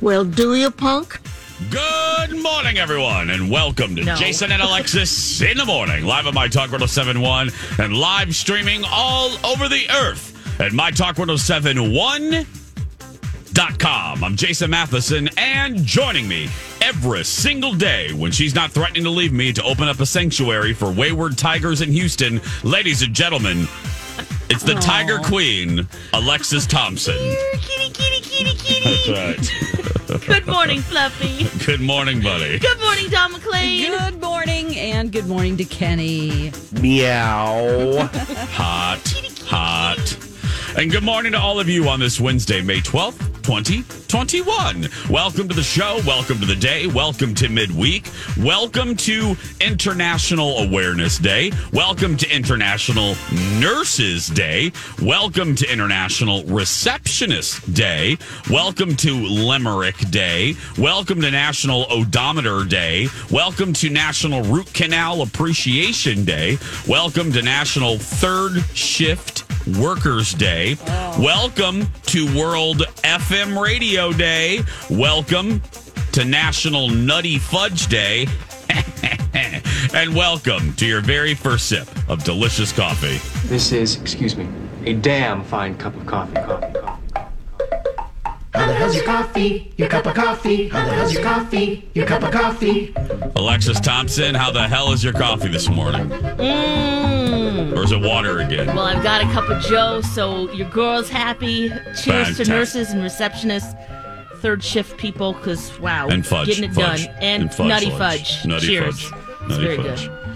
Well, do you, punk? Good morning, everyone, and welcome to No. Jason and Alexis in the morning, live on My Talk 1071 and live streaming all over the earth at MyTalk1071.com. I'm Jason Matheson, and joining me every single day when she's not threatening to leave me to open up a sanctuary for wayward tigers in Houston, ladies and gentlemen, it's the Tiger Queen, Alexis Thompson. Kitty, kitty, kitty, kitty. That's right. Good morning, Fluffy. Good morning, buddy. Good morning, Dawn McClain. Good morning and good morning to Kenny. Meow. hot, hot. And good morning to all of you on this Wednesday, May 12th, 2021. Welcome to the show. Welcome to the day. Welcome to midweek. Welcome to International Awareness Day. Welcome to International Nurses Day. Welcome to International Receptionist Day. Welcome to Limerick Day. Welcome to National Odometer Day. Welcome to National Root Canal Appreciation Day. Welcome to National Third Shift Workers Day. Welcome to World FM Radio Day. Welcome to National Nutty Fudge Day. and welcome to your very first sip of delicious coffee. This is, excuse me, a damn fine cup of coffee. Coffee, coffee. How the hell's your coffee? Your cup of coffee? How the hell's your coffee? Your cup of coffee? Alexis Thompson, how the hell is your coffee this morning? Mmm. Or is it water again? Well, I've got a cup of Joe, so your girl's happy. Cheers Fantastic. to nurses and receptionists, third shift people, because wow, And fudge. getting it fudge. done, and, fudge nutty fudge. fudge. Nutty Cheers. fudge. It's very fudge. good.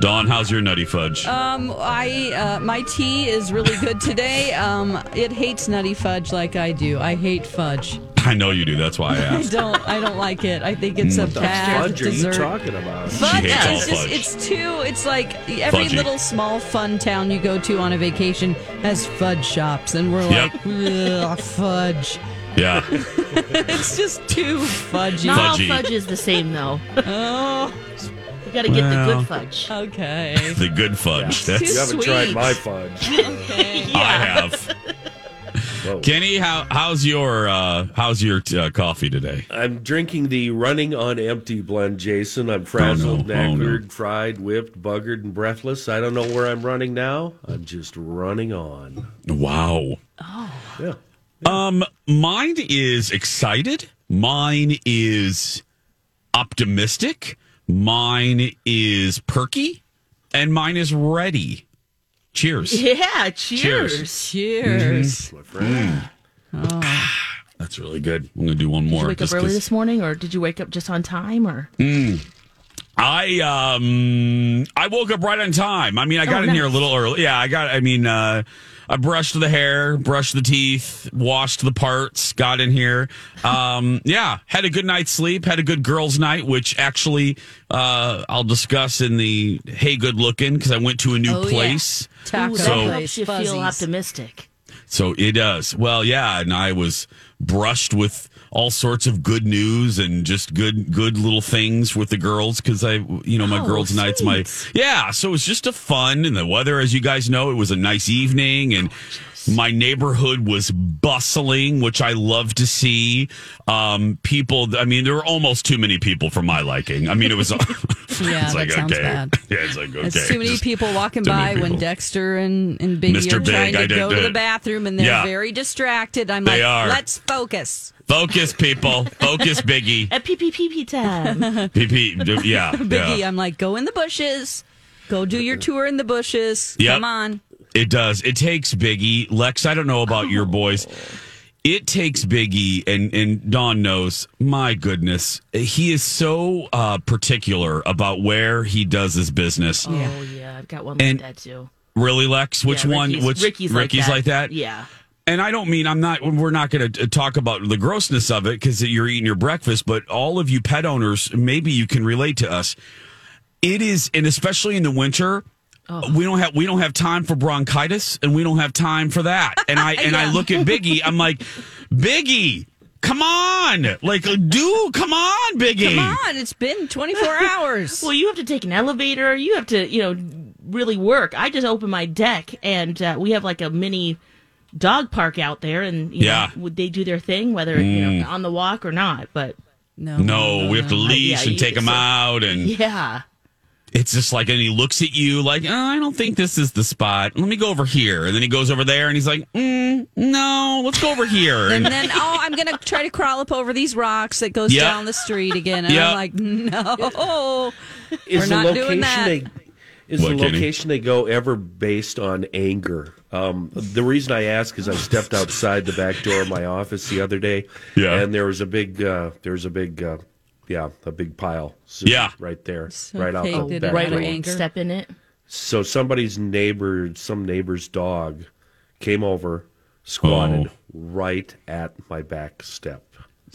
Dawn, how's your nutty fudge? Um, I uh, my tea is really good today. Um, it hates nutty fudge like I do. I hate fudge. I know you do. That's why I I asked. don't. I don't like it. I think it's a bad Fudge are you dessert. talking about? Fudge hates all is just, fudge. it's too, it's like every Fudgy. little small fun town you go to on a vacation has fudge shops, and we're Yep. like, "Ugh, fudge. Yeah. It's just too fudgy. Not all Fudgy. fudge is the same, though. Oh, You got to get the Well. good fudge. okay. The good fudge. That's, You haven't Sweet. tried my fudge. okay. I have. Whoa. Kenny, how how's your uh, how's your uh, coffee today? I'm drinking the running on empty blend, Jason. I'm frazzled, no. Oh, no. knackered, fried, whipped, buggered, and breathless. I don't know where I'm running now. I'm just running on. Wow. Yeah. Um, mine is excited. Mine is optimistic. Mine is perky, and mine is ready. Cheers. Yeah, cheers. Cheers. My friend. That's really good. I'm gonna do one Did more. you wake up just early 'cause- this morning, or did you wake up just on time? Or I um I woke up right on time. I mean, I got Oh, in here a little early. Yeah, I got. I mean, uh, I brushed the hair, brushed the teeth, washed the parts, got in here. Um, yeah, had a good night's sleep, had a good girls' night, which actually uh, I'll discuss in the hey, good looking because I went to a new Oh, yeah. place. Taco Ooh, So- helps place, you feel optimistic. So it does. Well, yeah, and I was brushed with all sorts of good news and just good good little things with the girls because I you know my Oh, girls nights my yeah so it was just a fun and the weather as you guys know it was a nice evening and my neighborhood was bustling which I love to see um people I mean there were almost too many people for my liking I mean it was Yeah, it's that sounds okay bad. yeah it's like okay It's too many Just people walking by when. Dexter and, and Biggie Mr. are trying Big, I to did- go to the bathroom and they're Yeah. very distracted. I'm They like, are. let's focus. Focus people focus Biggie At PPPP time. PP yeah Biggie, yeah. I'm like, go in the bushes. Go do your tour in the bushes. Yep. Come on. It does. It takes Biggie. Lex, I don't know about your boys. It takes Biggie, and, and Dawn knows, my goodness, he is so uh, particular about where he does his business. Oh yeah, I've got one And- like that too. Really, Lex? Which Yeah, one? Ricky's, Which Ricky's, Ricky's like that? Yeah. And I don't mean I'm not. We're not going to talk about the grossness of it because you're eating your breakfast. But all of you pet owners, maybe you can relate to us. It is, and especially in the winter, we don't have we don't have time for bronchitis, and we don't have time for that. And I and I look at Biggie. I'm like, Biggie, come on, like, do come on, Biggie. Come on. It's been 24 hours. Well, you have to take an elevator. You have to, you know, really work. I just open my deck, and uh, we have like a mini dog park out there, and you Yeah. know, would they do their thing, whether you know on the walk or not? But no. No, we have to leash Yeah, and take them so- out, and yeah, it's just like, and he looks at you like, oh, I don't think this is the spot. Let me go over here, and then he goes over there, and he's like, mm, no, let's go over here. And And then, oh, I'm going to try to crawl up over these rocks that goes Yep. down the street again. And Yep. I'm like, no. Is We're the not doing that. they is What, the Kenny? location they go ever based on anger? Um, the reason I ask is I stepped outside the back door of my office the other day, Yeah. and there was a big uh, there was a big uh, yeah a big pile soup Yeah. right there So right out the back it right out door. anger. step in it. So somebody's neighbor, some neighbor's dog, came over, squatted Oh. right at my back step.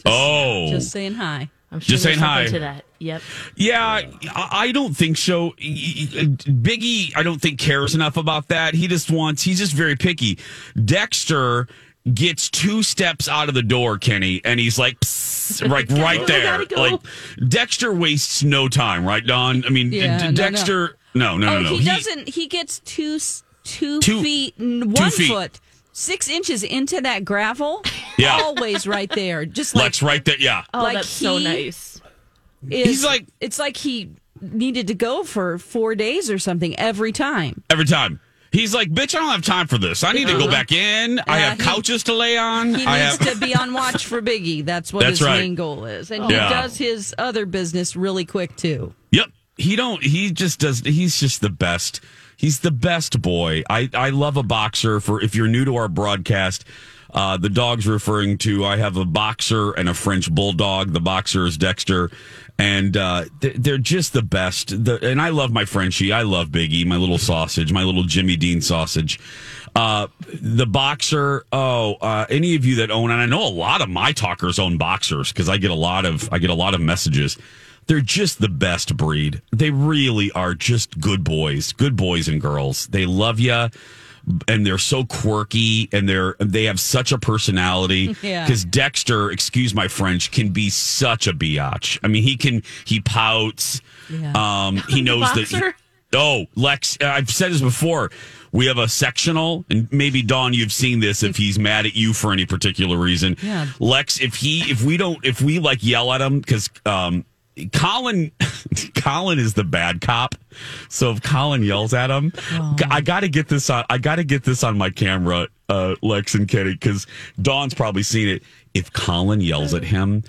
oh, Just saying hi. I'm sure Just saying hi. to that. Yep. Yeah, I don't think so. Biggie, I don't think cares enough about that. He just wants. He's just very picky. Dexter gets two steps out of the door, Kenny, and he's like, psst, right, right there. go. Like Dexter wastes no time, right, Dawn? I mean, Yeah, D-. Dexter. No, no, no, oh, no. he, doesn't. He gets two, two, Two- feet, one feet. foot, six inches into that gravel. Yeah. Always right there. Just like Lex right there. Yeah. Oh, Like that's so nice. is, He's like- it's like he needed to go for four days or something every time. Every time. He's like, bitch, I don't have time for this. I need to go uh-huh. back in. I have he- couches to lay on. He I needs have. to be on watch for Biggie. That's what That's his right. main goal is, and he Yeah. does his other business really quick too. Yep. He don't he just does he's just the best. He's the best boy. I I love a boxer for if you're new to our broadcast, uh the dog's referring to I have a boxer and a French bulldog. The boxer is Dexter and uh they're, just the best. The, and I love my Frenchie. I love Biggie, my little sausage, my little Jimmy Dean sausage. Uh, the boxer. Oh, uh, any of you that own, and I know a lot of my talkers own boxers because I get a lot of I get a lot of messages. They're just the best breed. They really are just good boys, good boys and girls. They love you. And they're so quirky, and they're they have such a personality. Yeah. Because Dexter, excuse my French, can be such a biatch. I mean, he can he pouts. Yeah. Um, he knows that. Boxer? Oh, Lex, I've said this before. We have a sectional, and maybe Dawn, you've seen this if he's mad at you for any particular reason. Yeah. Lex, if he, if we don't, if we like yell at him, because um, Colin, Colin is the bad cop. So if Colin yells at him, I got to get this on. I got to get this on my camera, uh, Lex and Kenny, because Dawn's probably seen it. If Colin yells at him,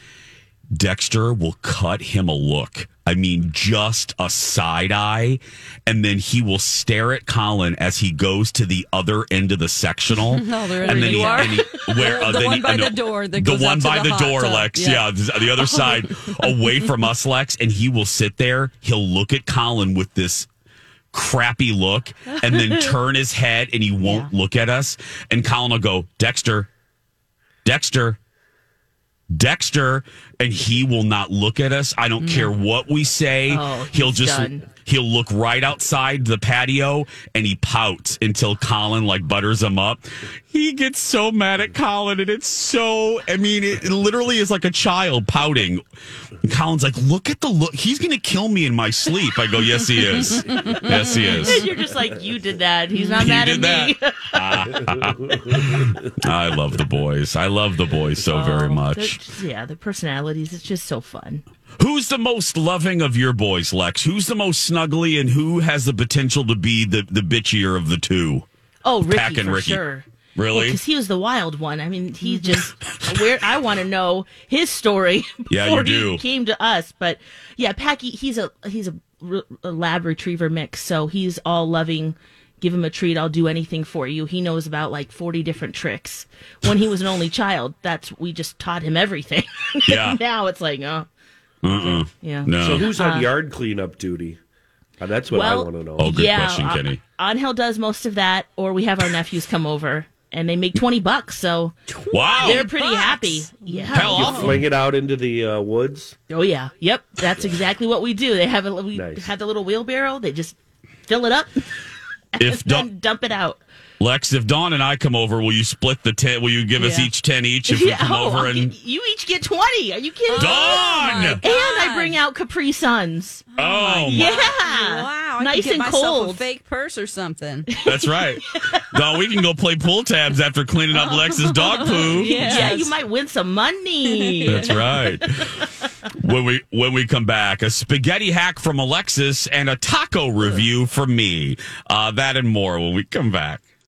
Dexter will cut him a look. I mean, just a side eye. And then he will stare at Colin as he goes to the other end of the sectional. No, there and then you he, are. and he- where, uh, The one he- by uh, no, the door the one by the the, door, tub. Lex. Yeah. Yeah, the the other side, away from us, Lex. And he will sit there. He'll look at Colin with this crappy look and then turn his head and he won't look at us. And Colin will go, Dexter, Dexter, Dexter, and he will not look at us. I don't care mm. what we say. Oh, he'll just done. He'll look right outside the patio and he pouts until Colin like butters him up. He gets so mad at Colin and it's so I mean it, it literally is like a child pouting. And Colin's like, "Look at the look. He's going to kill me in my sleep." I go, "Yes, he is. Yes, he is." You're just like, you did that. He's not You mad at me. I love the boys. I love the boys so very Oh, much. they're just- yeah, the personalities. It's just so fun. Who's the most loving of your boys, Lex? Who's the most snuggly and who has the potential to be the, the bitchier of the two? Oh, Ricky Pack and for Ricky. sure. Really? Because he was the wild one. I mean, he just where I want to know his story Yeah, before you do. he came to us. But yeah, Packy, he's a he's a, a lab retriever mix, so he's all loving. Give him a treat. I'll do anything for you. He knows about like forty different tricks. When he was an only child, that's we just taught him everything. Yeah. now it's like, oh, Uh-uh. yeah. No. So who's on yard cleanup duty? Uh, that's what I want to know. Oh, good yeah, question, uh, Kenny. Angel does most of that, or we have our nephews come over and they make twenty bucks. So Wow. they're pretty bucks? happy. Yeah. Hell, you I'll- fling it out into the uh, woods. Oh yeah, yep. That's exactly what we do. They have a we Nice. have the little wheelbarrow. They just fill it up if and Dawn, dump it out. Lex, if Dawn and I come over, will you split the ten? Will you give us each ten each if we come oh, over and you each get twenty. Are you kidding? me? Dawn? And I bring out Capri Suns. Oh, my- Yeah, Wow, I nice could and myself cold. a fake purse or something. that's right. Dawn, we can go play pull tabs after cleaning up Lex's dog poo. Yeah. Yeah, you might win some money. That's right. when we when we come back, a spaghetti hack from Alexis and a taco review from me. Uh, that and more when we come back.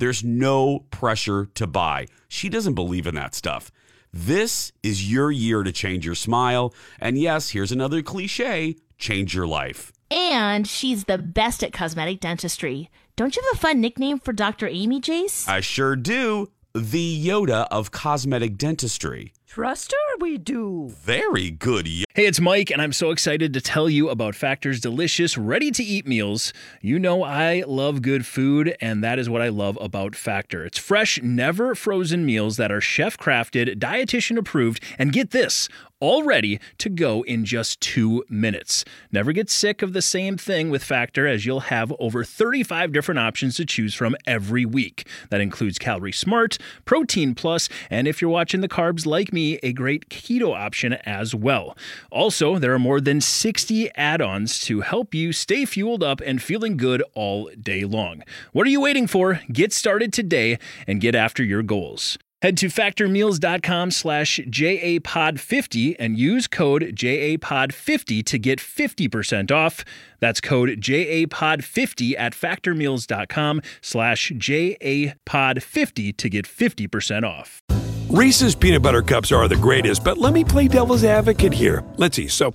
there's no pressure to buy. She doesn't believe in that stuff. This is your year to change your smile. And yes, here's another cliche change your life. And she's the best at cosmetic dentistry. Don't you have a fun nickname for Dr. Amy, Jace? I sure do. The Yoda of cosmetic dentistry. Trust her, we do. Very good. Yo- Hey, it's Mike, and I'm so excited to tell you about Factor's delicious, ready to eat meals. You know, I love good food, and that is what I love about Factor. It's fresh, never frozen meals that are chef crafted, dietitian approved, and get this all ready to go in just two minutes. Never get sick of the same thing with Factor, as you'll have over 35 different options to choose from every week. That includes Calorie Smart, Protein Plus, and if you're watching the carbs like me, Me, a great keto option as well. Also, there are more than 60 add ons to help you stay fueled up and feeling good all day long. What are you waiting for? Get started today and get after your goals. Head to factormeals.com slash JAPOD50 and use code JAPOD50 to get 50% off. That's code JAPOD50 at factormeals.com slash JAPOD50 to get 50% off. Reese's peanut butter cups are the greatest, but let me play devil's advocate here. Let's see. So,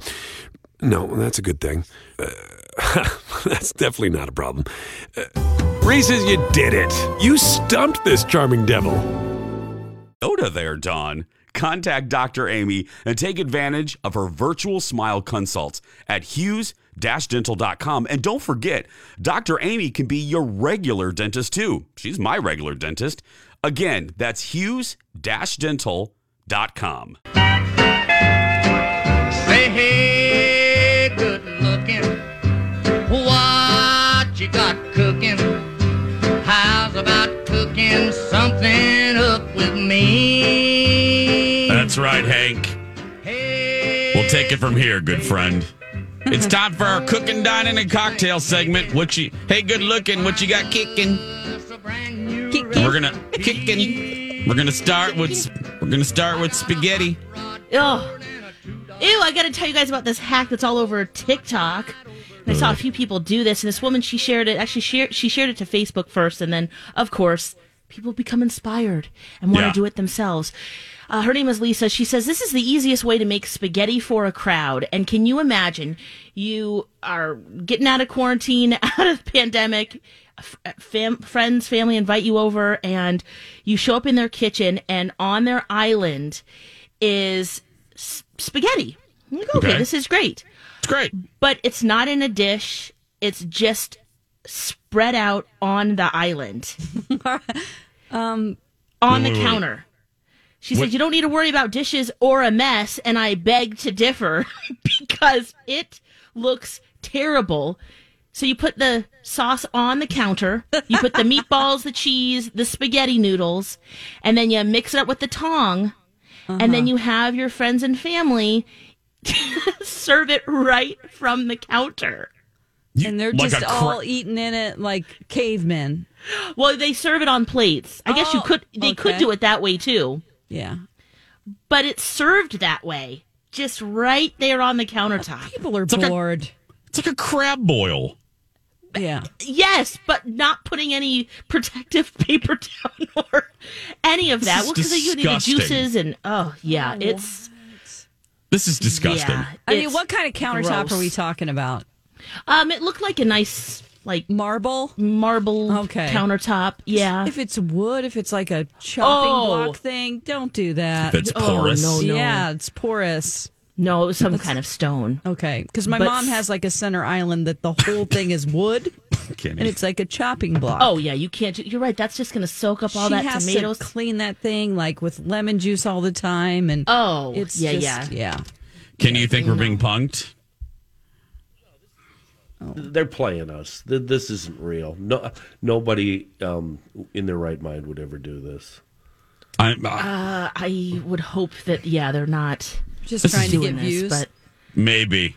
no, that's a good thing. Uh, that's definitely not a problem. Uh, Reese's, you did it. You stumped this charming devil. Yoda there, Dawn. Contact Dr. Amy and take advantage of her virtual smile consults at hughes-dental.com. And don't forget, Dr. Amy can be your regular dentist too. She's my regular dentist. Again, that's hughes-dental.com. Say hey, good looking. What you got cooking? How's about cooking something up with me? That's right, Hank. Hey, We'll take it from here, good friend. It's time for our cooking, dining, and cocktail segment. What you? Hey, good looking. What you got kicking? We're gonna kicking. We're gonna start with we're gonna start with spaghetti. Ugh. Ew, I gotta tell you guys about this hack that's all over TikTok. And I saw a few people do this, and this woman she shared it. Actually, shared she shared it to Facebook first, and then of course people become inspired and want to Yeah. do it themselves. Uh, her name is Lisa. She says this is the easiest way to make spaghetti for a crowd. And can you imagine? You are getting out of quarantine, out of pandemic. F- Fam- friends, family invite you over, and you show up in their kitchen, and on their island is s- spaghetti. You go, okay, Okay. this is great. It's great. But it's not in a dish. It's just spread out on the island. um, on the Wait, wait, wait. counter. She What- said, You don't need to worry about dishes or a mess. And I beg to differ because it looks terrible. So you put the sauce on the counter, you put the meatballs, the cheese, the spaghetti noodles, and then you mix it up with the tong. And then uh-huh. you have your friends and family serve it right from the counter. and they're like just a cra- all eating in it like cavemen. Well, they serve it on plates. I guess you Oh, could they could do it that way too. Yeah. But it's served that way. Just right there on the countertop. People are like a- bored. It's like a crab boil. Yeah. Yes, but not putting any protective paper down or any of that. This is Well, because you need the juices and oh yeah, it's This is disgusting. yeah. I mean, what kind of countertop gross. are we talking about? Um, it looked like a nice like Marble? marble Okay. countertop. Yeah. If it's wood, if it's like a chopping Oh. block thing, don't do that. If it's Oh, porous. no, no. Yeah, it's porous. No, it was some kind of stone. Okay, because my But- mom has like a center island that the whole thing is wood, Kenny. and it's like a chopping block. Oh yeah, you can't. You're right. That's just going to soak up all she that has tomatoes. to clean that thing like with lemon juice all the time, and oh, it's yeah, just, yeah. yeah. Can you think we're being punked? They're playing us. This isn't real. No, nobody um, in their right mind would ever do this. I, Uh, I would hope that yeah, they're not Just This trying to doing get this, views. but maybe.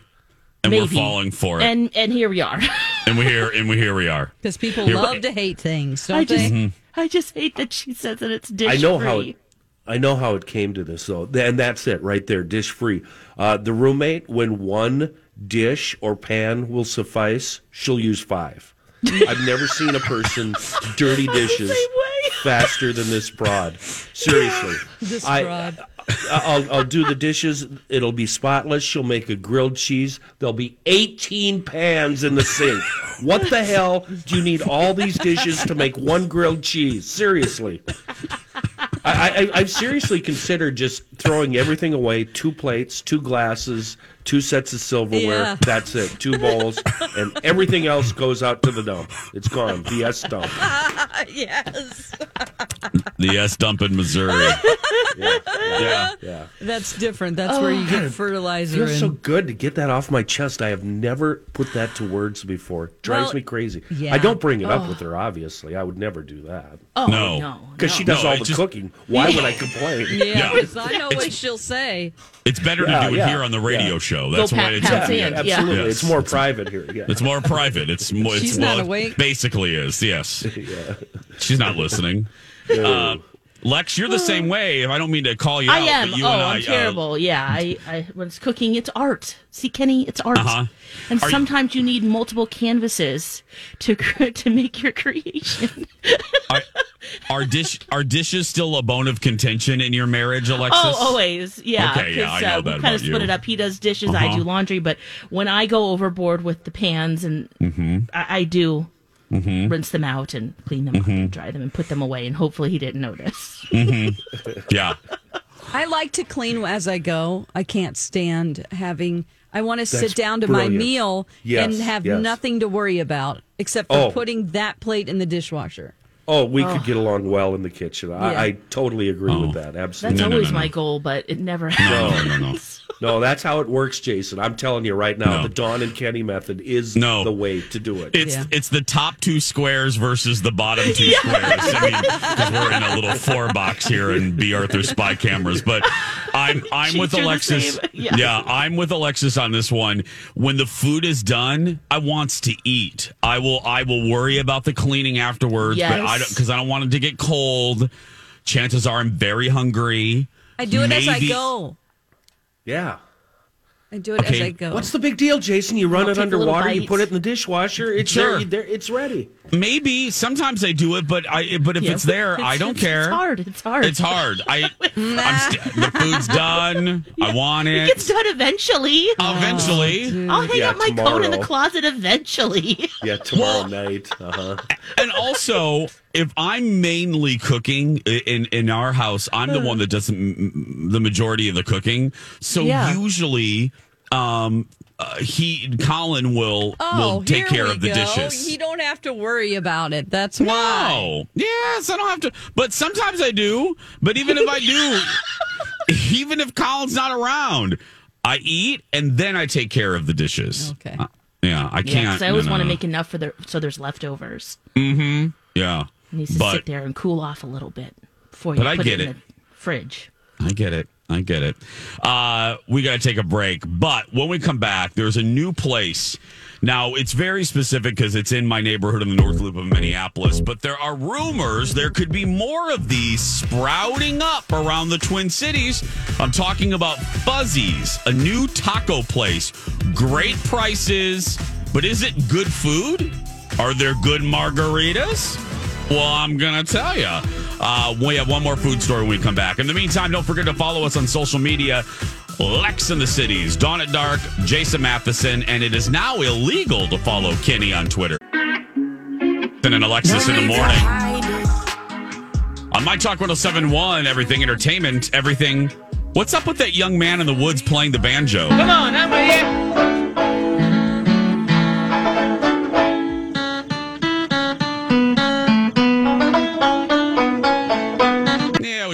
And maybe we're falling for it. And and here we are. And we here and we here we are. Because people Here- love to hate things, don't I just they? I just hate that she says that it's dish I know free. how it, I know how it came to this though, and that's it right there, dish free. Uh, the roommate, when one dish or pan will suffice, she'll use five. I've never seen a person dirty dishes faster than this broad. Seriously, This I- broad. I'll, I'll do the dishes. It'll be spotless. She'll make a grilled cheese. There'll be 18 pans in the sink. What the hell do you need all these dishes to make one grilled cheese? Seriously. I, I, I've seriously considered just throwing everything away two plates, two glasses, two sets of silverware. Yeah. That's it. Two bowls. And everything else goes out to the dump. It's gone. BS dump. yes. The S dump in Missouri. yeah. Yeah. That's different. That's where you get oh, fertilizer. Feels and, so good to get that off my chest. I have never put that to words before. Drives Well, me crazy. yeah. I don't bring it up oh. with her, obviously. I would never do that. Oh No. no, Because no. she does No, all the just- cooking. Why would I complain? yeah, Yeah. 'cause I know what she'll say. It's better Yeah, to do it yeah, here on the radio yeah. show. That's Go why it's pat Yeah, yeah. absolutely. Yes. It's more private here. Yeah. It's more private. It's more. It's She's not well, awake. Basically, is yes. She's not listening. Uh, Lex, you're the same way. I don't mean to call you I out, am. but you oh, and I, I'm uh, terrible. yeah, I, I when it's cooking, it's art. See, Kenny, it's art. Uh-huh. And Are sometimes you need multiple canvases to to make your creation. are, are dish are dishes still a bone of contention in your marriage, Alexis? Oh, always, yeah. Okay, yeah, I know uh, that we kind of split you. it up. He does dishes, I Uh-huh. do laundry. But when I go overboard with the pans, and Mm-hmm. I, I do rinse them out and clean them Mm-hmm. and dry them and put them away, and hopefully he didn't notice. Yeah. I like to clean as I go. I can't stand having. I want to sit down to my meal Yes, and have yes. nothing to worry about except for Oh. putting that plate in the dishwasher. Oh, we could oh. get along well in the kitchen. I, Yeah. I totally agree Oh. with that. That's Absolutely. no, always no. my goal, but it never happens. no, no, no. No, that's how it works, Jason. I'm telling you right now, No. the Dawn and Kenny method is No. the way to do it. It's Yeah. it's the top two squares versus the bottom two squares. I mean, because we're in a little four box here and B Arthur spy cameras. But I'm I'm with Sheets are the Alexis. same. Yeah. I'm with Alexis on this one. When the food is done, I wants to eat. I will I will worry about the cleaning afterwards, but I Yes. Don't because I don't want it to get cold. Chances are I'm very hungry. I do it as I Maybe- go. yeah. I do it as Okay. I go. What's the big deal, Jason? You run I'll it take a little underwater, you bite. put it in the dishwasher. It's Sure. there, there. It's ready. Maybe sometimes I do it, but I but if Yeah, it's there, it's- I don't it's- care. It's hard. It's hard. It's hard. I I'm st- the food's done. I want It it. gets done eventually. Eventually. I'll hang Yeah, up my coat in the tomorrow. closet eventually. Yeah, tomorrow Well- night. Uh huh. and also, if I'm mainly cooking in in our house, I'm the one that does m- m- the majority of the cooking. So Yeah. usually, um, uh, he Colin will will take care of the go. dishes. You don't have to worry about it. That's why. No. Yes, I don't have to. But sometimes I do. But even if I do, even if Colin's not around, I eat and then I take care of the dishes. Okay. Uh, yeah, I can't. because I always no, want to no, make enough for the so there's leftovers. no. Yeah. Needs to But- sit there and cool off a little bit before you But I put get it in it. the fridge. I get it. I get it. Uh, we got to take a break. But when we come back, there's a new place. Now, it's very specific because it's in my neighborhood in the North Loop of Minneapolis, but there are rumors there could be more of these sprouting up around the Twin Cities. I'm talking about Fuzzies, a new taco place. Great prices, but is it good food? Are there good margaritas? Well, I'm going to tell you. Uh, we have one more food story when we come back. In the meantime, don't forget to follow us on social media. Lex in the Cities, Dawn at Dark, Jason Matheson, and it is now illegal to follow Kenny on Twitter. And Alexis in the morning. On My Talk 1071, everything entertainment, everything. What's up with that young man in the woods playing the banjo? Come on, I'm with you.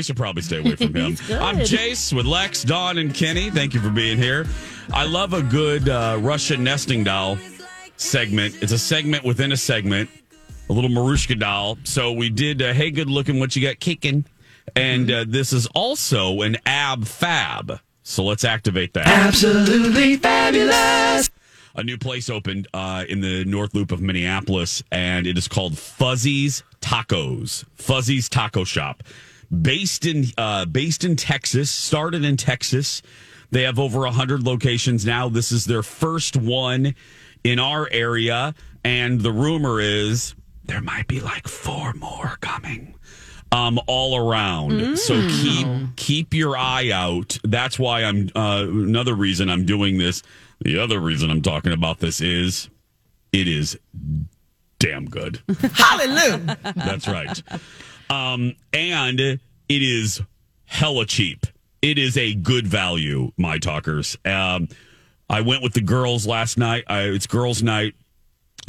Should probably stay away from him. He's good. I'm Jace with Lex, Dawn, and Kenny. Thank you for being here. I love a good uh, Russian nesting doll segment. It's a segment within a segment, a little Marushka doll. So we did, uh, hey, good looking, what you got kicking? And uh, this is also an ab fab. So let's activate that. Absolutely fabulous. A new place opened uh, in the North Loop of Minneapolis, and it is called Fuzzy's Tacos. Fuzzy's Taco Shop, based in uh, based in Texas. Started in Texas. They have over hundred locations now. This is their first one in our area, and the rumor is there might be like four more coming um, all around. So keep keep your eye out. That's why I'm uh, another reason I'm doing this. The other reason I'm talking about this is it is damn good. Hallelujah. That's right. Um, and it is hella cheap. It is a good value, my talkers. Um, I went with the girls last night. I, it's girls' night.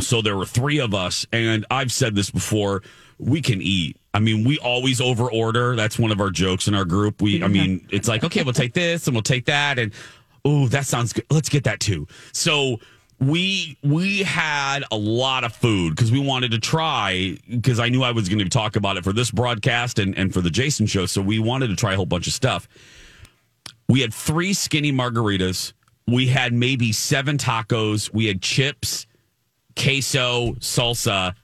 So there were three of us, and I've said this before. we can eat. I mean, we always over order. That's one of our jokes in our group. We, I mean, it's like, okay, we'll take this and we'll take that. And, oh, that sounds good. Let's get that too. So, we we had a lot of food because we wanted to try because I knew I was going to talk about it for this broadcast and, and for the Jason show. So we wanted to try a whole bunch of stuff. We had three skinny margaritas. We had maybe seven tacos. We had chips, queso, salsa,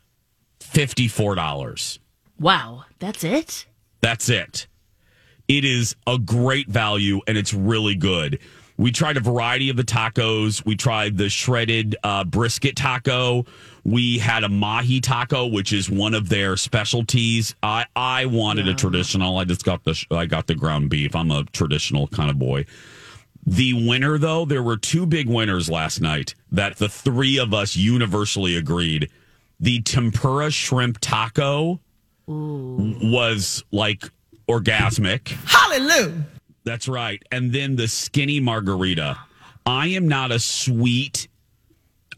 $54. Wow, that's it? That's it. It is a great value and it's really good. We tried a variety of the tacos. We tried the shredded uh, brisket taco. We had a mahi taco, which is one of their specialties. I I wanted a traditional. I just got the I got the ground beef. I'm a traditional kind of boy. The winner, though, there were two big winners last night that the three of us universally agreed. The tempura shrimp taco was like orgasmic. Hallelujah. That's right. And then the skinny margarita. I am not a sweet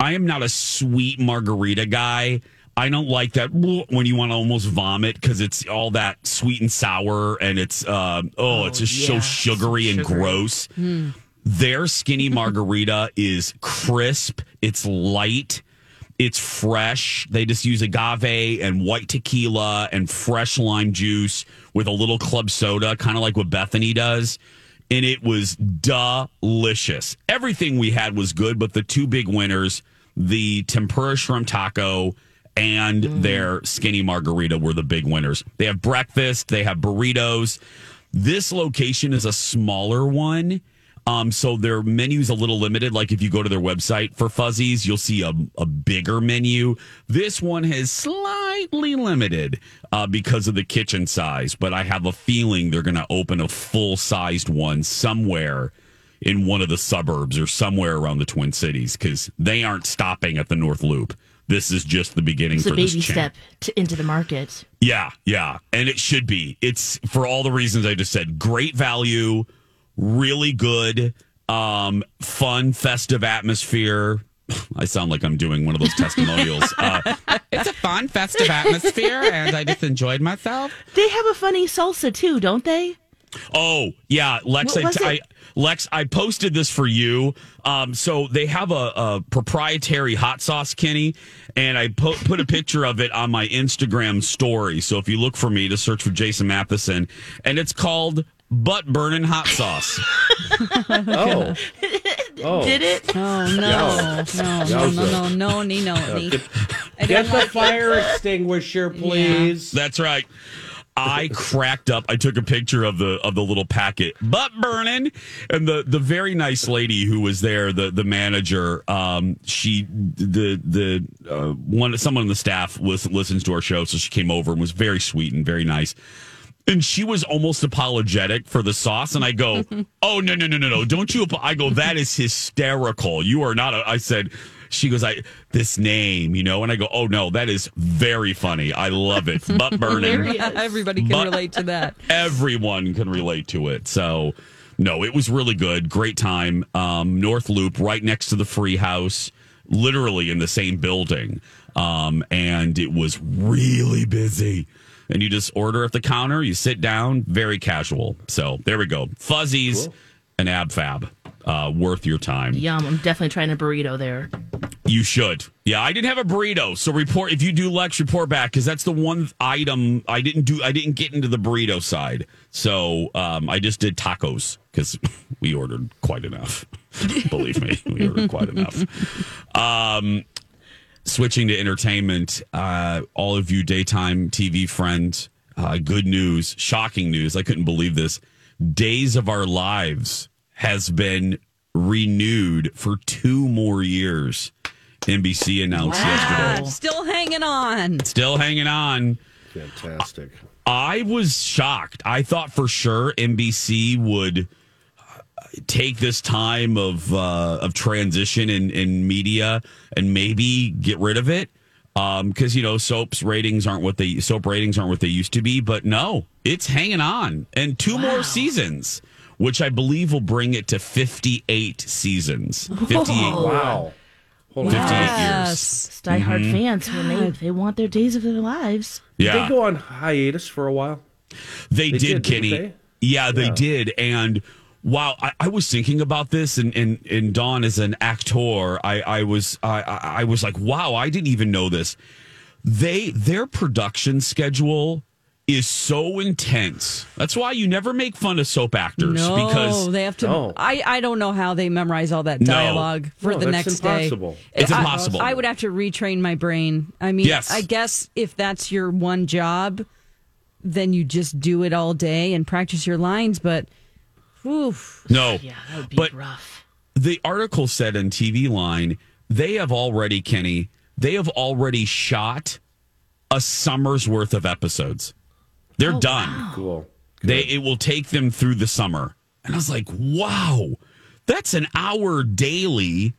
I am not a sweet margarita guy. I don't like that when you want to almost vomit because it's all that sweet and sour and it's uh, oh, it's just yeah. so sugary and Sugary. gross. Their skinny margarita is crisp, it's light, it's fresh. They just use agave and white tequila and fresh lime juice with a little club soda, kind of like what Bethany does. And it was delicious. Everything we had was good, but the two big winners, the tempura shrimp taco and mm-hmm. their skinny margarita, were the big winners. They have breakfast, they have burritos. This location is a smaller one. Um, so their menu's a little limited. Like if you go to their website for Fuzzies, you'll see a, a bigger menu. This one has slightly limited uh, because of the kitchen size, but I have a feeling they're going to open a full sized one somewhere in one of the suburbs or somewhere around the Twin Cities because they aren't stopping at the North Loop. This is just the beginning It's a for this baby chain. step to, into the market. Yeah, yeah. And it should be. It's for all the reasons I just said. Great value, really good, um, fun, festive atmosphere. I sound like I'm doing one of those testimonials. Uh, it's a fun, festive atmosphere, and I just enjoyed myself. They have a funny salsa too, don't they? Oh yeah, Lex. I, I? Lex, I posted this for you. Um, so they have a, a proprietary hot sauce, Kenny, and I po- put a picture of it on my Instagram story. So if you look for me, to search for Jason Matheson, and it's called butt burning hot sauce. oh. oh. Did it? Oh, no. No, no, no, no, no, no, no. Get the fire extinguisher, please. That's right. I cracked up. I took a picture of the of the little packet, butt burning, and the the very nice lady who was there, the the manager. Um, she the the uh, one someone on the staff listen, listens to our show, so she came over and was very sweet and very nice. And she was almost apologetic for the sauce, and I go, "Oh no no no no no! Don't you?" apo-" I go, "That is hysterical. You are not." A, I said, "She goes, I this name, you know," and I go, "Oh no, that is very funny. I love it. Butt burning. Yeah, everybody can But- relate to that. Everyone can relate to it. So, no, it was really good. Great time. Um, North Loop, right next to the Free House, literally in the same building. Um, and it was really busy. And you just order at the counter, you sit down, very casual. So there we go. Fuzzies and Ab Fab. Uh, worth your time. Yum! I'm definitely trying a burrito there. You should. Yeah, I didn't have a burrito, so report if you do Lex, report back because that's the one item I didn't do. I didn't get into the burrito side, so um, I just did tacos because we ordered quite enough. Believe me, we ordered quite enough. Um, switching to entertainment, uh, all of you daytime TV friends, uh, good news, shocking news. I couldn't believe this. Days of Our Lives has been renewed for two more years. NBC announced yesterday. Still hanging on. Still hanging on. Fantastic. I was shocked. I thought for sure NBC would take this time of uh, of transition in, in media and maybe get rid of it because you know soaps ratings aren't what they soap ratings aren't what they used to be. But no, it's hanging on and two more seasons, which I believe will bring it to fifty eight seasons. Fifty eight. Wow. Hold on. 58 years. Yes. diehard Mhm. fans when they they want their days of their lives. Did Yeah. they go on hiatus for a while? They, They did, did, Kenny. they? Yeah, they Yeah. did. And wow, I, I was thinking about this, and and and Dawn as an actor, I I was I I I was like, wow, I didn't even know this. They their production schedule is so intense. That's why you never make fun of soap actors No, because they have to. No. I, I don't know how they memorize all that No. dialogue for No, the next impossible. day. It's I- impossible. I, would have to retrain my brain. I mean, Yes. I guess if that's your one job, then you just do it all day and practice your lines. But, oof. no, Yeah, that would be But- rough. the article said in TV Line they have already Kenny they have already shot a summer's worth of episodes. They're oh, done. Cool. They it will take them through the summer. And I was like, wow, that's an hour daily.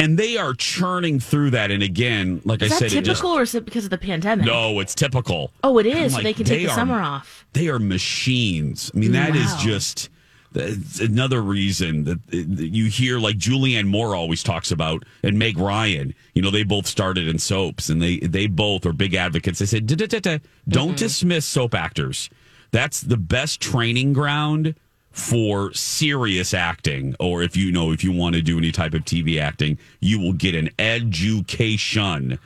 And they are churning through that. And again, like Is I that said, it typical just or is it because of the pandemic? no, it's typical. Oh, it is. I'm so they can take the are- summer off. They are machines. I mean, that is Wow. just that's another reason that, that you hear like Julianne Moore always talks about and Meg Ryan. You know, they both started in soaps and they they both are big advocates. They said, "Da-da-da-da. don't dismiss soap actors. That's the best training ground for serious acting or if you know if you want to do any type of TV acting, you will get an education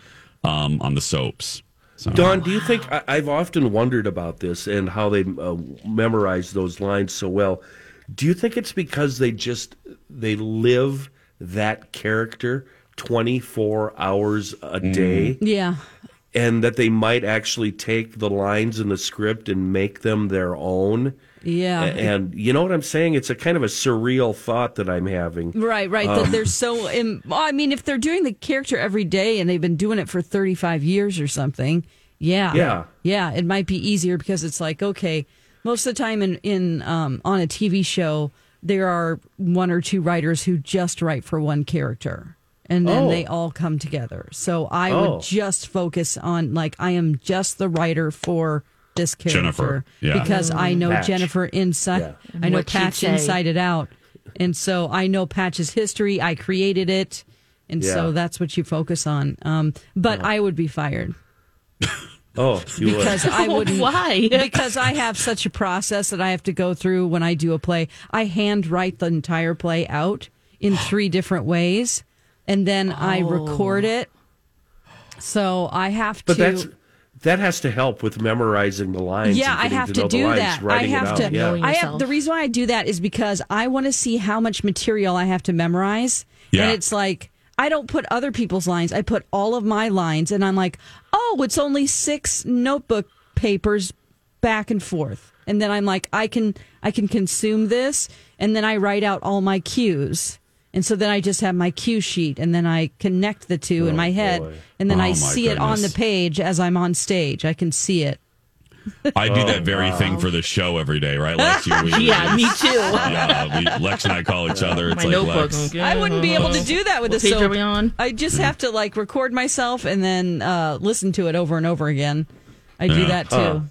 um, on the soaps. So, Dawn, do you think I, I've often wondered about this and how they uh, memorize those lines so well? Do you think it's because they just they live that character twenty four hours a mm-hmm. day, Yeah. and that they might actually take the lines in the script and make them their own? Yeah. And you know what I'm saying? It's a kind of a surreal thought that I'm having. Right, right. that um, they're so. Im- well, I mean, if they're doing the character every day and they've been doing it for 35 years or something, yeah. Yeah. Yeah, it might be easier because it's like, okay, most of the time in, in um, on a TV show, there are one or two writers who just write for one character. And then Oh. they all come together. So I Oh. would just focus on, like, I am just the writer for this character. Jennifer, yeah. Because I know Patch. Jennifer inside. Yeah. I know What she'd Patch inside it out. And so I know Patch's history. I created it. And so that's what you focus on. Um, but I would be fired Oh, you would. because I oh, wouldn't. Why? because I have such a process that I have to go through when I do a play. I hand write the entire play out in three different ways, and then I oh. record it. So I have to But to. that's that has to help with memorizing the lines. yeah, and I have to, to, do lines, that. I have to. Yeah. I have the reason why I do that is because I want to see how much material I have to memorize, Yeah. and it's like I don't put other people's lines. I put all of my lines, and I'm like, oh, it's only six notebook papers back and forth, and then I'm like, I can I can consume this, and then I write out all my cues. And so then I just have my cue sheet, and then I connect the two in Oh, my head, boy. and then Oh, I see it on the page as I'm on stage. I can see it. I do Oh, that very thing for the show every day, right, Lex? You- we- Yeah, me too. Yeah, we, Lex and I call each other. It's My like notebook. Lex. I wouldn't be able to do that with What a page soap. are we on? I just have to like record myself and then uh, listen to it over and over again. I do Yeah. that too.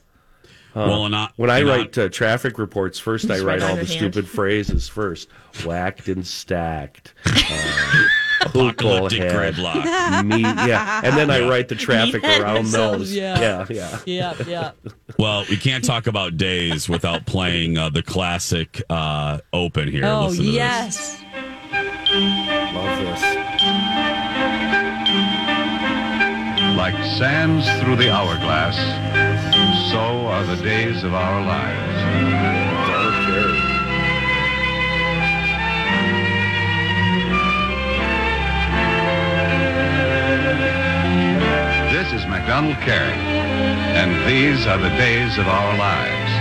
Well, and I, When I and write uh, traffic reports, first I write write all the hand. stupid phrases first. Whacked and stacked. Uh, apocalyptic hooklehead, gridlock. Me, yeah. And then I write the traffic Meathead around myself, those. yeah. yeah, yeah. Yeah, yeah. Well, we can't talk about days without playing uh, the classic uh, open here. oh Listen to this. yes. Love this. Like sands through the hourglass, so are the days of our lives. This is Macdonald Carey, and these are the days of our lives.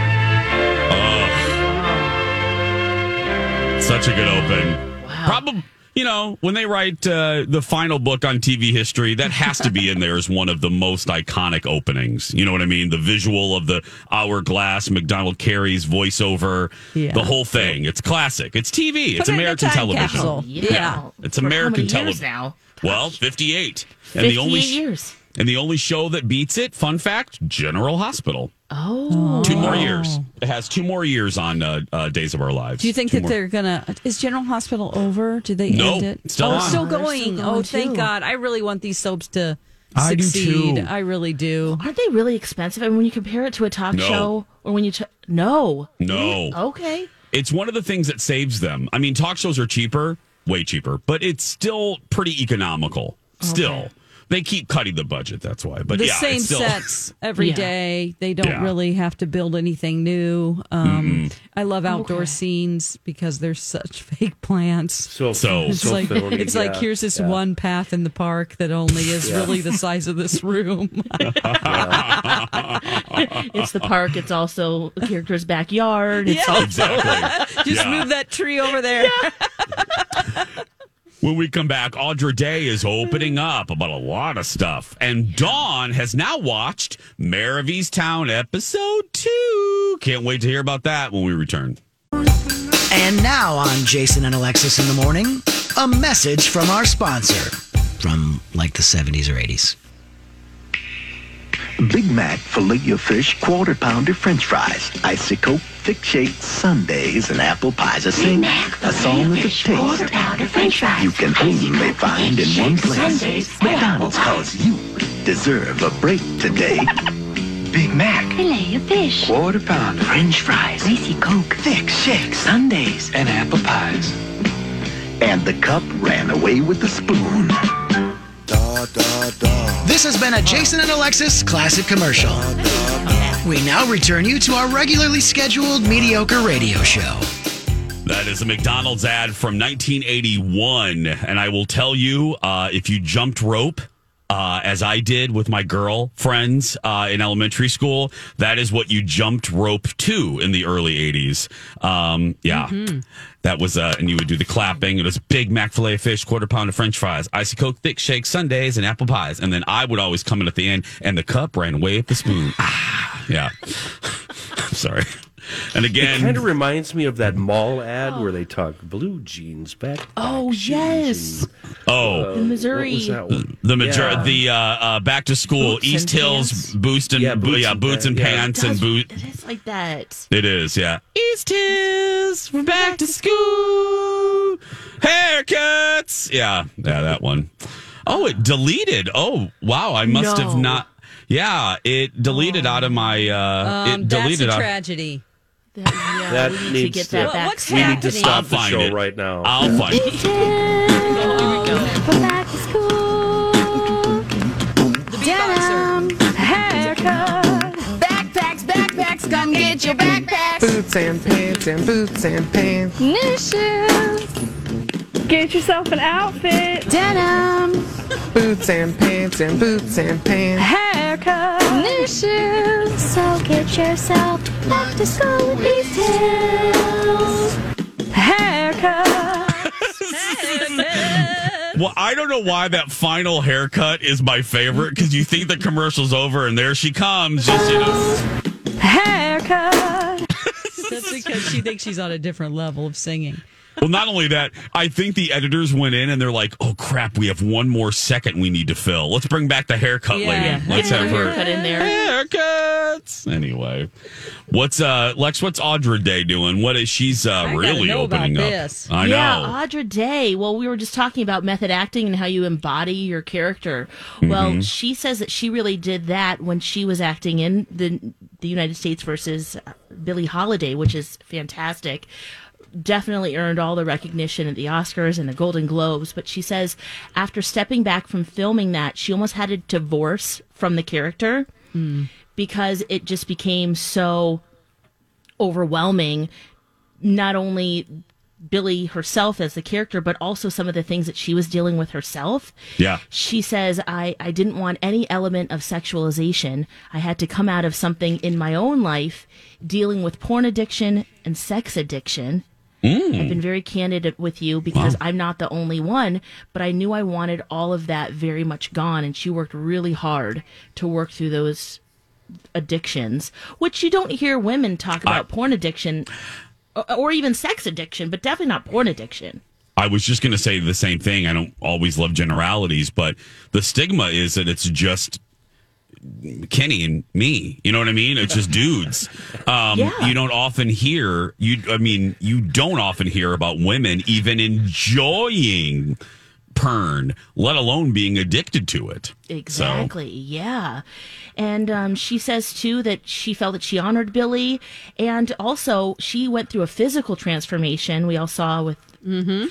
Such a good open. Probably, you know, when they write uh, the final book on TV history, that has to be in there as one of the most iconic openings. You know what I mean? The visual of the hourglass, Macdonald Carey's voiceover, Yeah. the whole thing. It's classic. It's TV. It's Put it American time television. capsule. Yeah. It's For American television. now. Well, 58. And the only sh- years. And the only show that beats it, fun fact, General Hospital. Oh, Two more years. It has two more years on uh, uh, Days of Our Lives. Do you think Two that more- they're gonna? Is General Hospital over? Did they No, end it? still oh, on. still going. still oh, going, thank too. God! I really want these soaps to I do succeed. too. I really do. aren't they really expensive? I mean, when you compare it to a talk No. show, or when you ch- no, No. okay, It's one of the things that saves them. I mean, talk shows are cheaper, way cheaper, but it's still pretty economical. Still. They keep cutting the budget, that's why. But the yeah, same still, sets every Yeah. day. They don't Yeah. really have to build anything new. Um, I love outdoor Okay. scenes because there's such fake plants. So, So- It's so like phony, it's like here's this yeah. one path in the park that only is Yeah. really the size of this room. it's the park. It's also a character's backyard. It's also Exactly. Just Yeah. move that tree over there. When we come back, Andra Day is opening up about a lot of stuff. And Dawn has now watched Mayor of episode two. Can't wait to hear about that when we return. And now on Jason and Alexis in the morning, a message from our sponsor from like the 70s or 80s. Big Mac filet of fish, quarter pounder French fries, icy coke, thick shake sundaes, and apple pies. A sing a song of the taste you can only find in one place. McDonald's calls you deserve a break today. Big Mac, Filet of fish. quarter pounder French fries, Icy Coke. thick shake sundaes, and apple pies. And the cup ran away with the spoon. This has been a Jason and Alexis classic commercial. We now return you to our regularly scheduled mediocre radio show. That is a McDonald's ad from 1981. And I will tell you, uh, if you jumped rope, uh, as I did with my girl friends uh, in elementary school, that is what you jumped rope to in the early 80s. Um, yeah. That was, uh, and you would do the clapping. It was Big Mac filet fish, quarter pound of french fries, icy coke, thick shake, sundaes, and apple pies. And then I would always come in at the end, and the cup ran away with the spoon. ah, yeah. I'm sorry. And again, It kind of reminds me of that mall ad where they talk blue jeans back. Oh yes, oh, the Missouri. What was that one? The major- Yeah. the uh, uh, back to school Boots East and Hills pants. boost and Yeah, boots yeah and boots and pants, yeah. and Does- boot. It is like that. It is, yeah. East Hills, we're back to school. Haircuts, yeah, yeah, that one. Oh, it deleted. Oh, wow, I must have not. Yeah, it deleted out of my. Uh, Um, it that's deleted a out. tragedy. That, yeah, That we need to get that What- back. what's We need to happening? stop I'll the show it. right now. I'll find it. For back to school. The. Denim. Haircut. Backpacks, backpacks, come get your backpacks. Boots and pants and boots and pants. New shoes. Get yourself an outfit. Denim. Boots and pants and boots and pants. Haircut. New shoes. So get yourself back to school with these tails. Haircut. Well, I don't know why that final haircut is my favorite because you think the commercial's over and there she comes. Just you know. Haircut. That's because she thinks she's on a different level of singing. Well, not only that, I think the editors went in and they're like, "Oh crap, we have one more second we need to fill. Let's bring back the haircut Yeah. lady. Let's Get have her haircut in there. haircuts." Anyway, what's uh Lex? What's Andra Day doing? What is she's uh, really know about opening up? this. I yeah, know. Andra Day. Well, we were just talking about method acting and how you embody your character. Well, Mm-hmm. she says that she really did that when she was acting in the the United States versus Billie Holiday, which is fantastic. Definitely earned all the recognition at the Oscars and the Golden Globes. But she says after stepping back from filming that, she almost had a divorce from the character because it just became so overwhelming not only Billie herself as the character, but also some of the things that she was dealing with herself. Yeah. She says, I, I didn't want any element of sexualization. I had to come out of something in my own life dealing with porn addiction and sex addiction. Mm. I've been very candid with you because I'm not the only one, but I knew I wanted all of that very much gone. And she worked really hard to work through those addictions, which you don't hear women talk about porn addiction or, or even sex addiction, but definitely not porn addiction. I was just going to say the same thing. I don't always love generalities, but the stigma is that it's just Kenny and me. You know what I mean? It's just dudes. Um, Yeah. You don't often hear you. I mean, you don't often hear about women even enjoying porn, let alone being addicted to it. Exactly. Yeah. And um, she says too that she felt that she honored Billie, and also she went through a physical transformation. We all saw with.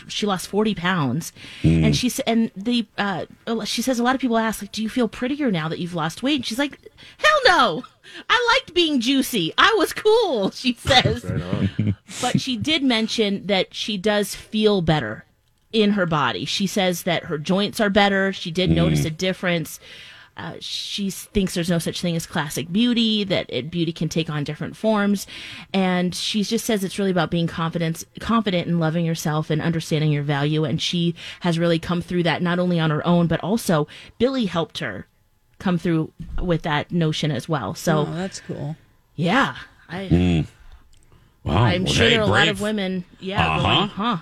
She lost forty pounds, Mm. and she said, and the uh, she says a lot of people ask like, "Do you feel prettier now that you've lost weight?" And she's like, "Hell no! I liked being juicy. I was cool." She says, but she did mention that she does feel better in her body. She says that her joints are better. She did notice a difference. Uh, she thinks there's no such thing as classic beauty, that it, beauty can take on different forms. And she just says it's really about being confident, confident in loving yourself and understanding your value. And she has really come through that not only on her own, but also Billie helped her come through with that notion as well. So, oh, that's cool. yeah, I, Mm. Wow. I'm well, sure hey, there are a lot of women, yeah, Uh-huh. going, huh?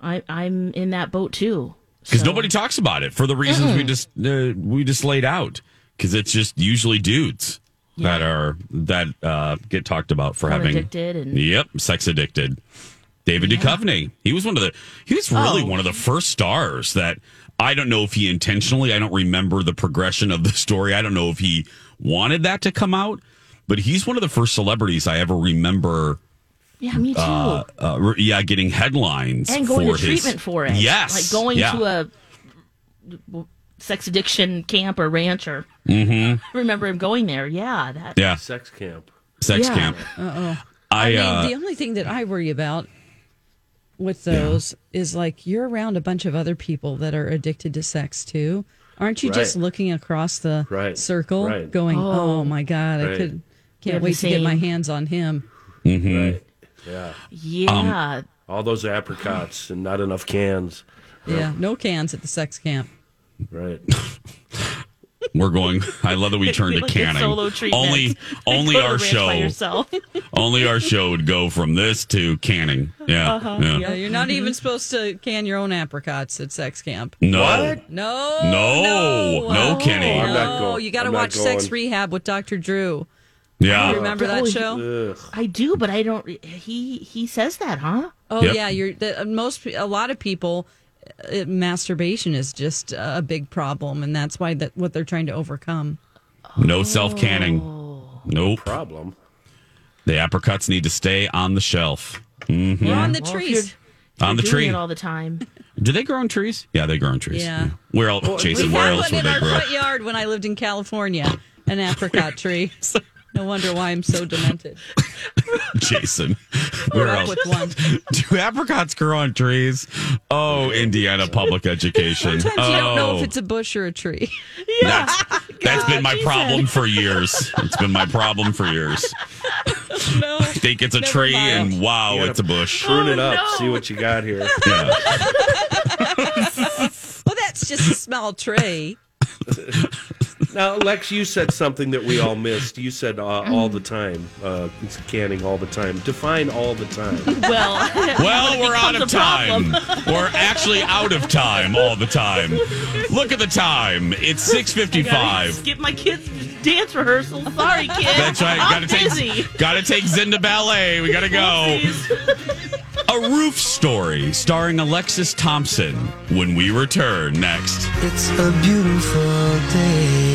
I, I'm in that boat too. Because nobody talks about it for the reasons we Mm-mm. just uh, we just laid out. Because it's just usually dudes that are that uh, get talked about for Porn having addicted and- yep sex addicted. David Duchovny, he was one of the he was really Oh. one of the first stars that I don't know if he intentionally. I don't remember the progression of the story. I don't know if he wanted that to come out, but he's one of the first celebrities I ever remember. Yeah, me too. Uh, uh, yeah, getting headlines and going for to his- treatment for it. Yes, like going yeah. to a sex addiction camp or ranch or. Mhm. I remember him going there. Yeah, that. Yeah. Sex camp. sex Yeah. camp. Uh oh. I, I, mean, uh, the only thing that I worry about with those is like you're around a bunch of other people that are addicted to sex too. Aren't you just looking across the Right. circle, Right. going, Oh. "Oh my god, I could can't the wait to get my hands on him." Mm-hmm. Right. Yeah. Yeah. All those apricots and not enough cans. Yeah, no cans at the sex camp. Right. We're going. I love that we turned to Like canning. solo treatment. Only, only go to the our show. only our show would go from this to canning. Yeah. Uh-huh. yeah. Yeah, you're not even supposed to can your own apricots at sex camp. No. What? No, No. No, Kenny. I'm no. not going- you got to I'm not watch Sex. Rehab with Dr. Drew. Yeah. You remember that Oh, show? Ugh. I do, but I don't. He he says that, huh? Oh Yep. yeah, you're the, uh, most a lot of people uh, masturbation is just a big problem and that's why that what they're trying to overcome. No self canning. Nope. Problem. The apricots need to stay on the shelf. hmm We're on the Well, trees. you're- On the you're tree. doing it all the time. Do they grow on trees? Yeah, they grow on trees. Yeah. Where else, Jason? we Where had else one would in they our front yard when I lived in California, an apricot tree. No wonder why I'm so demented. Jason. Where else? Do apricots grow on trees? Oh, Indiana public education. Sometimes you don't know Oh. if it's a bush or a tree. That's, that's been my she problem said. for years. It's been my problem for years. No. I think it's a tree, mind. and wow, it's a bush. Prune it oh, up. no. See what you got here. Yeah. Well, that's just a small tree. Now, Lex, you said something that we all missed. You said uh, all the time, uh, it's canning all the time. Define all the time. Well, Well, we're out of time. We're actually out of time all the time. Look at the time. It's six fifty-five. Gotta. Skip my kids' dance rehearsal. Sorry, kids. That's right. I'm Gotta take busy. gotta take Zen to ballet. We gotta go. A roof story starring Alexis Thompson when we return next. It's a beautiful day.